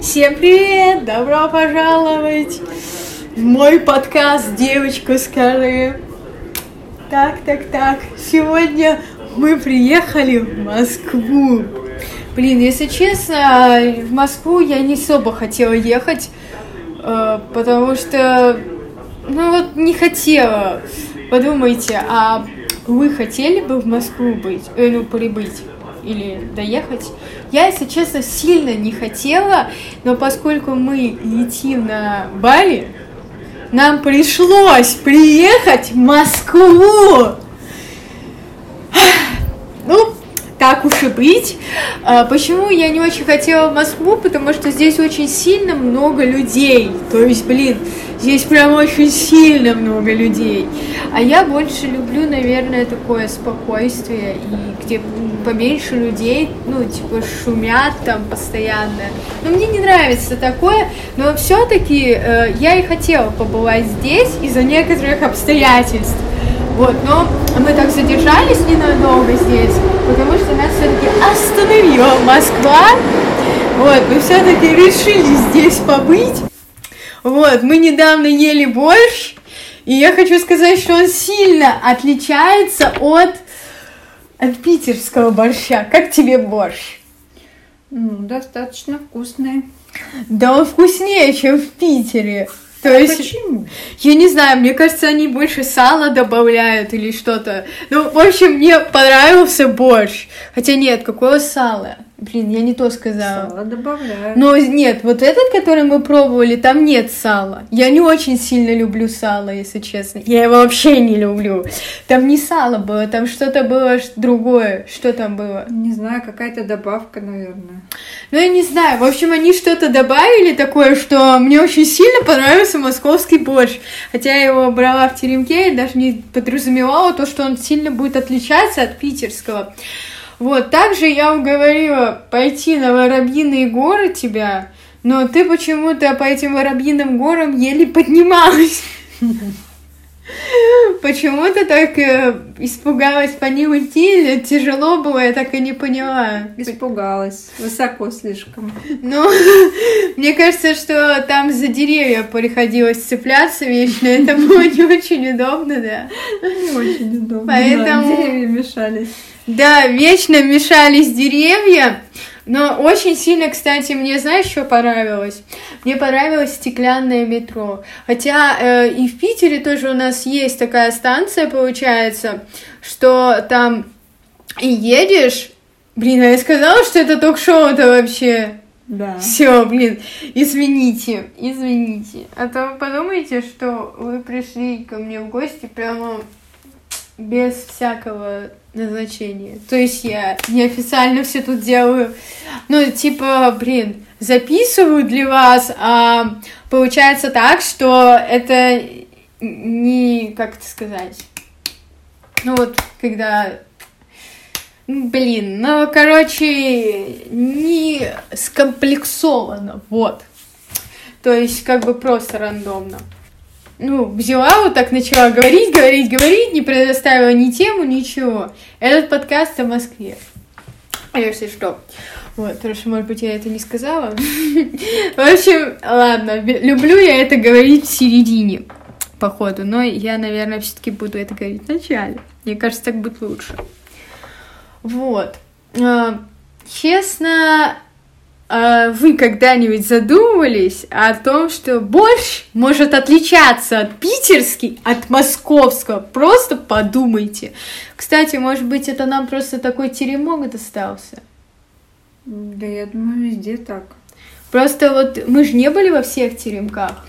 Всем привет! Добро пожаловать в мой подкаст «Девочка, скажи». Так, так, так. Сегодня мы приехали в Москву. Блин, если честно, в Москву я не особо хотела ехать, э, потому что, ну вот, не хотела. Подумайте, а вы хотели бы в Москву быть, э, ну, прибыть? Или доехать. Я, если честно, сильно не хотела, но поскольку мы летим на Бали, нам пришлось приехать в Москву. Ну, так уж и быть. А, почему я не очень хотела в Москву? Потому что здесь очень сильно много людей. То есть, блин, здесь прям очень сильно много людей. А я больше люблю, наверное, такое спокойствие, и где поменьше людей, ну, типа, шумят там постоянно. Но мне не нравится такое, но все-таки э, я и хотела побывать здесь из-за некоторых обстоятельств. Вот, но мы так задержались ненадолго здесь, потому что нас все-таки остановила Москва. Вот, мы все-таки решили здесь побыть. Вот, мы недавно ели борщ, и я хочу сказать, что он сильно отличается от, от питерского борща. Как тебе борщ? Ну, достаточно вкусный. Да он вкуснее, чем в Питере. То а есть, почему? Я не знаю, мне кажется, они больше сала добавляют или что-то. Ну, в общем, мне понравился борщ. Хотя нет, какое сало? Блин, я не то сказала. Сало добавляют. Но нет, вот этот, который мы пробовали, там нет сала. Я не очень сильно люблю сало, если честно. Я его вообще не люблю. Там не сало было, там что-то было другое. Что там было? Не знаю, какая-то добавка, наверное. Ну, я не знаю. В общем, они что-то добавили такое, что мне очень сильно понравился московский борщ. Хотя я его брала в теремке и даже не подразумевала то, что он сильно будет отличаться от питерского. Вот, также я уговорила пойти на Воробьиные горы тебя, но ты почему-то по этим Воробьиным горам еле поднималась. Почему ты так э, испугалась по ним идти? Или тяжело было, я так и не поняла. Испугалась. Высоко слишком. Ну, мне кажется, что там за деревья приходилось цепляться вечно. Это было не очень удобно, да. Не очень удобно. Поэтому... Да, деревья мешались. Да, вечно мешались деревья. Но очень сильно, кстати, мне знаешь, что понравилось? Мне понравилось стеклянное метро. Хотя э, и в Питере тоже у нас есть такая станция, получается, что там и едешь. Блин, а я сказала, что это ток-шоу-то вообще. Да. Все, блин, извините, извините. А то вы подумаете, что вы пришли ко мне в гости прямо без всякого назначения. То есть я неофициально все тут делаю. Ну, типа, блин, записываю для вас, а получается так, что это не, как это сказать, ну вот, когда, блин, ну, короче, не скомплексовано, вот. То есть, как бы просто рандомно ну, взяла вот так, начала говорить, говорить, говорить, не предоставила ни тему, ничего. Этот подкаст о Москве. Если что. Вот, хорошо, может быть, я это не сказала. В общем, ладно, люблю я это говорить в середине, походу, но я, наверное, все-таки буду это говорить в начале. Мне кажется, так будет лучше. Вот. А, честно, а вы когда-нибудь задумывались о том, что борщ может отличаться от питерский, от московского? Просто подумайте. Кстати, может быть, это нам просто такой теремок достался? Да, я думаю, везде так. Просто вот мы же не были во всех теремках.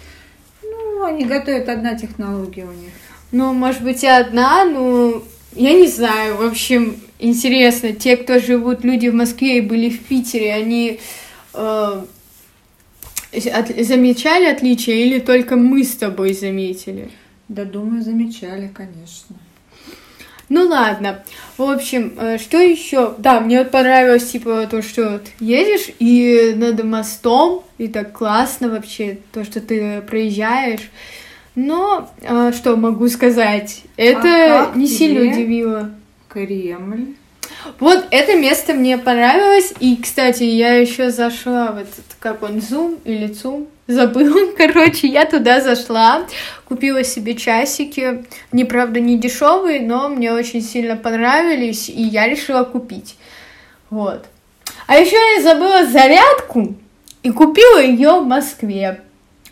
Ну, они готовят одна технология у них. Ну, может быть, и одна, ну, я не знаю. В общем, интересно, те, кто живут, люди в Москве и были в Питере, они от, замечали отличия или только мы с тобой заметили? Да, думаю, замечали, конечно. Ну ладно. В общем, э, что еще? Да, мне вот понравилось, типа, то, что вот едешь и над мостом, и так классно вообще, то, что ты проезжаешь. Но э, что могу сказать? Это а не сильно удивило. Кремль. Вот это место мне понравилось. И, кстати, я еще зашла в этот, как он, Zoom или Zoom, забыла. Короче, я туда зашла, купила себе часики. Они, правда, не дешевые, но мне очень сильно понравились, и я решила купить. Вот. А еще я забыла зарядку и купила ее в Москве.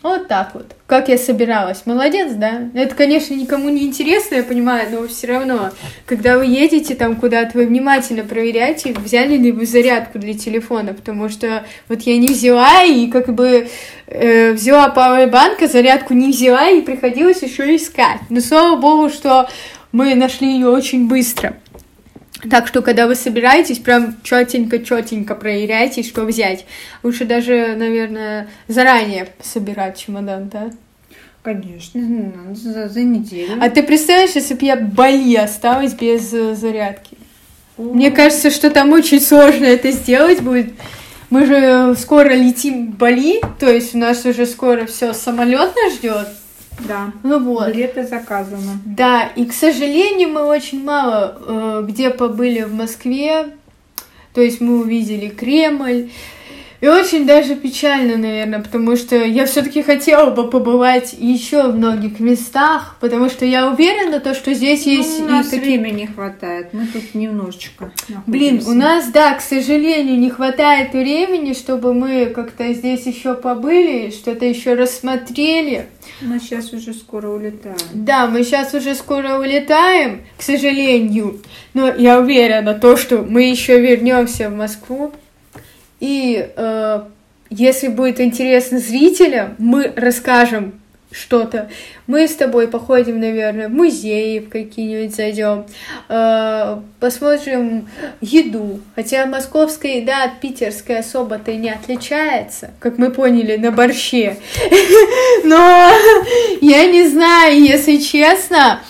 Вот так вот. Как я собиралась. Молодец, да? Это, конечно, никому не интересно, я понимаю, но все равно, когда вы едете там куда-то, вы внимательно проверяйте, взяли ли вы зарядку для телефона, потому что вот я не взяла, и как бы э, взяла пауэрбанк, а зарядку не взяла, и приходилось еще искать. Но слава богу, что мы нашли ее очень быстро. Так что, когда вы собираетесь, прям четенько-четенько проверяйте, что взять. Лучше даже, наверное, заранее собирать чемодан, да? Конечно, ну, за, за неделю. А ты представляешь, если бы я Бали осталась без э, зарядки? Мне кажется, что там очень сложно это сделать будет. Мы же скоро летим в Бали, то есть у нас уже скоро все самолет нас ждет. Да. Ну вот. Билеты заказаны. Да, и, к сожалению, мы очень мало э, где побыли в Москве. То есть мы увидели Кремль. И очень даже печально, наверное, потому что я все-таки хотела бы побывать еще в многих местах, потому что я уверена, то, что здесь Ну, есть у нас и такие времени не хватает. Мы тут немножечко Блин, находимся. у нас, да, к сожалению, не хватает времени, чтобы мы как-то здесь еще побыли, что-то еще рассмотрели. Мы сейчас уже скоро улетаем. Да, мы сейчас уже скоро улетаем, к сожалению, но я уверена, то, что мы еще вернемся в Москву. И э, если будет интересно зрителям, мы расскажем что-то. Мы с тобой походим, наверное, в музеи в какие-нибудь зайдем, э, посмотрим еду. Хотя московская еда от питерской особо-то и не отличается, как мы поняли, на борще. Но я не знаю, если честно,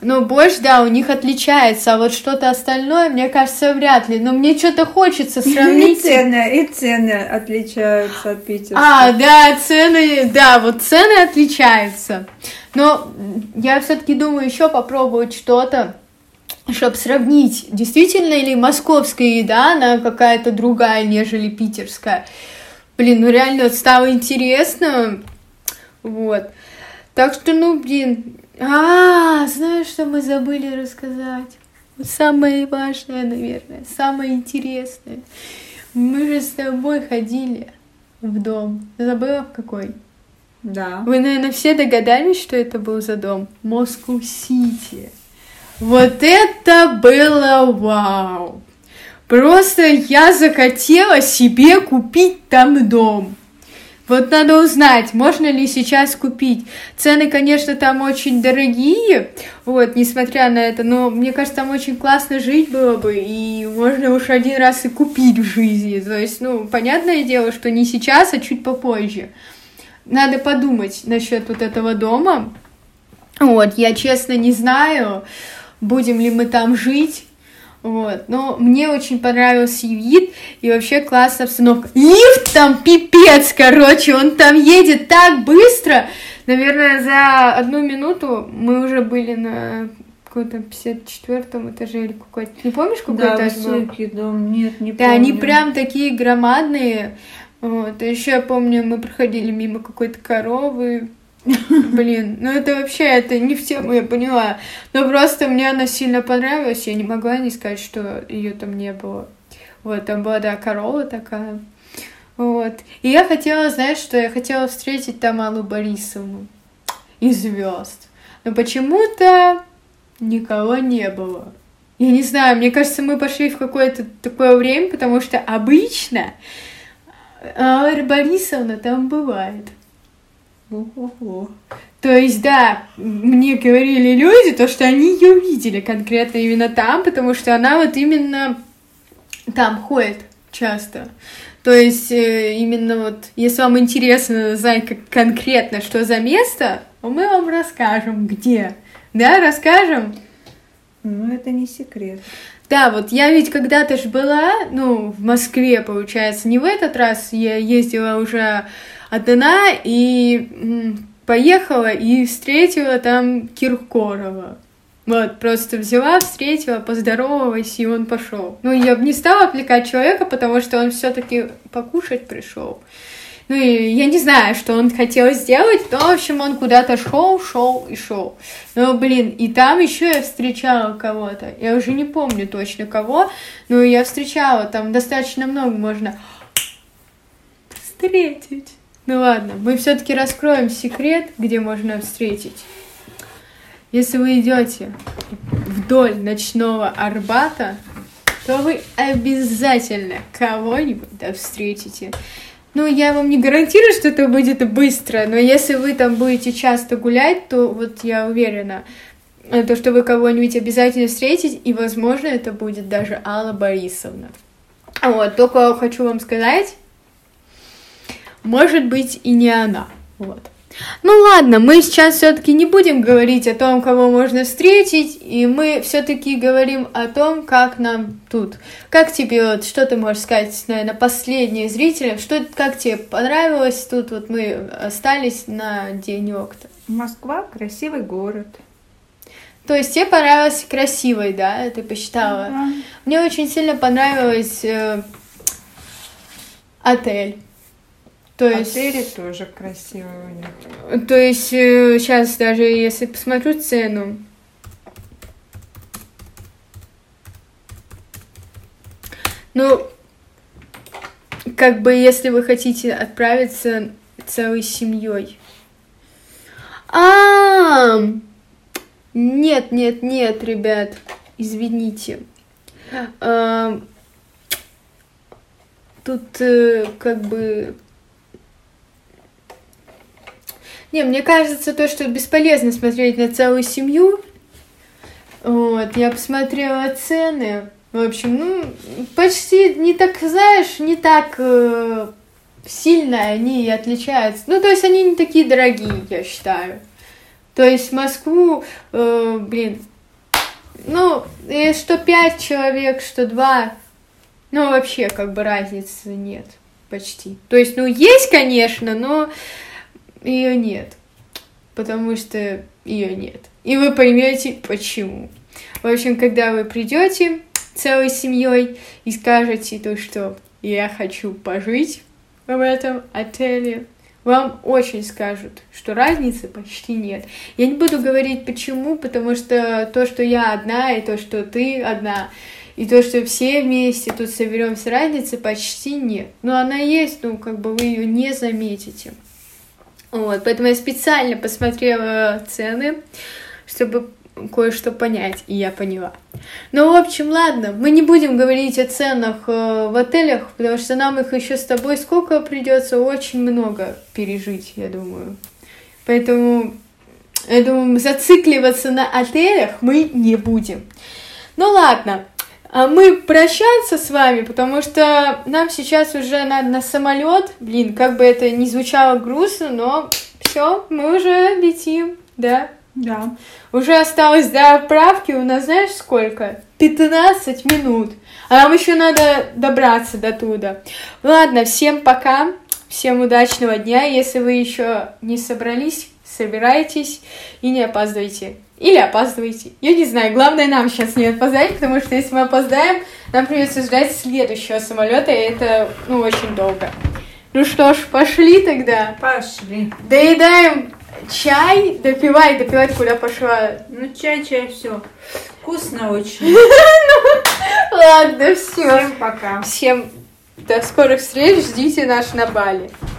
но борщ, да, у них отличается, а вот что-то остальное, мне кажется, вряд ли. Но мне что-то хочется И сравнить. цены, и цены отличаются от питерских. А, да, цены, да, вот цены отличаются. Но я все-таки думаю еще попробовать что-то, чтобы сравнить, действительно ли московская еда, она какая-то другая, нежели питерская. Блин, ну реально стало интересно. Вот. Так что, ну, блин. А, знаешь, что мы забыли рассказать? Самое важное, наверное, самое интересное. Мы же с тобой ходили в дом. Забыла в какой? Да. Вы, наверное, все догадались, что это был за дом? Москва-Сити. Вот это было вау! Просто я захотела себе купить там дом. Вот надо узнать, можно ли сейчас купить. Цены, конечно, там очень дорогие, вот, несмотря на это, но мне кажется, там очень классно жить было бы, и можно уж один раз и купить в жизни. То есть, ну, понятное дело, что не сейчас, а чуть попозже. Надо подумать насчет вот этого дома. Вот, я честно не знаю, будем ли мы там жить. Вот, но мне очень понравился вид и вообще классная обстановка. Лифт там пипец, короче, он там едет так быстро. Наверное, за одну минуту мы уже были на каком-то 54 этаже или какой-то. Не помнишь, какой Да, этаж был? высокий дом. Нет, не Да, помню. они прям такие громадные. Вот. А еще я помню, мы проходили мимо какой-то коровы. Блин, ну это вообще, это не в тему, я поняла. Но просто мне она сильно понравилась, я не могла не сказать, что ее там не было. Вот, там была, да, корова такая. Вот. И я хотела, знаешь, что я хотела встретить там Аллу Борисовну из звезд. Но почему-то никого не было. Я не знаю, мне кажется, мы пошли в какое-то такое время, потому что обычно Алла Борисовна там бывает. Ого-го. То есть, да, мне говорили люди, то, что они ее видели конкретно именно там, потому что она вот именно там ходит часто. То есть, э, именно вот, если вам интересно знать как конкретно, что за место, мы вам расскажем, где. Да, расскажем? Ну, это не секрет. Да, вот я ведь когда-то ж была, ну, в Москве, получается, не в этот раз, я ездила уже одна и поехала и встретила там Киркорова. Вот, просто взяла, встретила, поздоровалась, и он пошел. Ну, я бы не стала отвлекать человека, потому что он все-таки покушать пришел. Ну, и я не знаю, что он хотел сделать, но, в общем, он куда-то шел, шел и шел. Ну, блин, и там еще я встречала кого-то. Я уже не помню точно кого, но я встречала, там достаточно много можно встретить. Ну ладно, мы все-таки раскроем секрет, где можно встретить. Если вы идете вдоль ночного Арбата, то вы обязательно кого-нибудь да встретите. Ну, я вам не гарантирую, что это будет быстро, но если вы там будете часто гулять, то вот я уверена, э, то, что вы кого-нибудь обязательно встретите, и, возможно, это будет даже Алла Борисовна. Вот, только хочу вам сказать, может быть и не она. Вот. Ну ладно, мы сейчас все-таки не будем говорить о том, кого можно встретить, и мы все-таки говорим о том, как нам тут. Как тебе вот, что ты можешь сказать, наверное, последние зрители, что, как тебе понравилось тут, вот мы остались на денек-то? Москва красивый город. То есть тебе понравилось красивый, да, ты посчитала? Да. Мне очень сильно понравилось э, отель. То есть, Отели тоже красивые у них. то есть сейчас даже если посмотрю цену, ну, как бы если вы хотите отправиться целой семьей. А, нет, нет, нет, ребят, извините. А, Тут э, как бы не, мне кажется, то, что бесполезно смотреть на целую семью. Вот, я посмотрела цены. В общем, ну, почти не так, знаешь, не так э, сильно они отличаются. Ну, то есть они не такие дорогие, я считаю. То есть Москву, э, блин, ну, и что пять человек, что два, ну, вообще, как бы разницы нет почти. То есть, ну, есть, конечно, но ее нет. Потому что ее нет. И вы поймете почему. В общем, когда вы придете целой семьей и скажете то, что я хочу пожить в этом отеле, вам очень скажут, что разницы почти нет. Я не буду говорить почему, потому что то, что я одна, и то, что ты одна, и то, что все вместе тут соберемся, разницы почти нет. Но она есть, ну, как бы вы ее не заметите. Вот, поэтому я специально посмотрела цены, чтобы кое-что понять, и я поняла. Ну, в общем, ладно, мы не будем говорить о ценах э, в отелях, потому что нам их еще с тобой сколько придется, очень много пережить, я думаю. Поэтому, я думаю, зацикливаться на отелях мы не будем. Ну ладно, а мы прощаться с вами, потому что нам сейчас уже надо на самолет. Блин, как бы это ни звучало грустно, но все, мы уже летим, да. Да. Уже осталось до отправки у нас, знаешь, сколько? 15 минут. А нам еще надо добраться до туда. Ладно, всем пока. Всем удачного дня. Если вы еще не собрались, собирайтесь и не опаздывайте. Или опаздывайте. Я не знаю, главное нам сейчас не опоздать, потому что если мы опоздаем, нам придется ждать следующего самолета, и это, ну, очень долго. Ну что ж, пошли тогда. Пошли. Доедаем чай, допивай, допивать, куда пошла. Ну, чай, чай, все. Вкусно очень. Ладно, все. Всем пока. Всем до скорых встреч, ждите нас на Бали.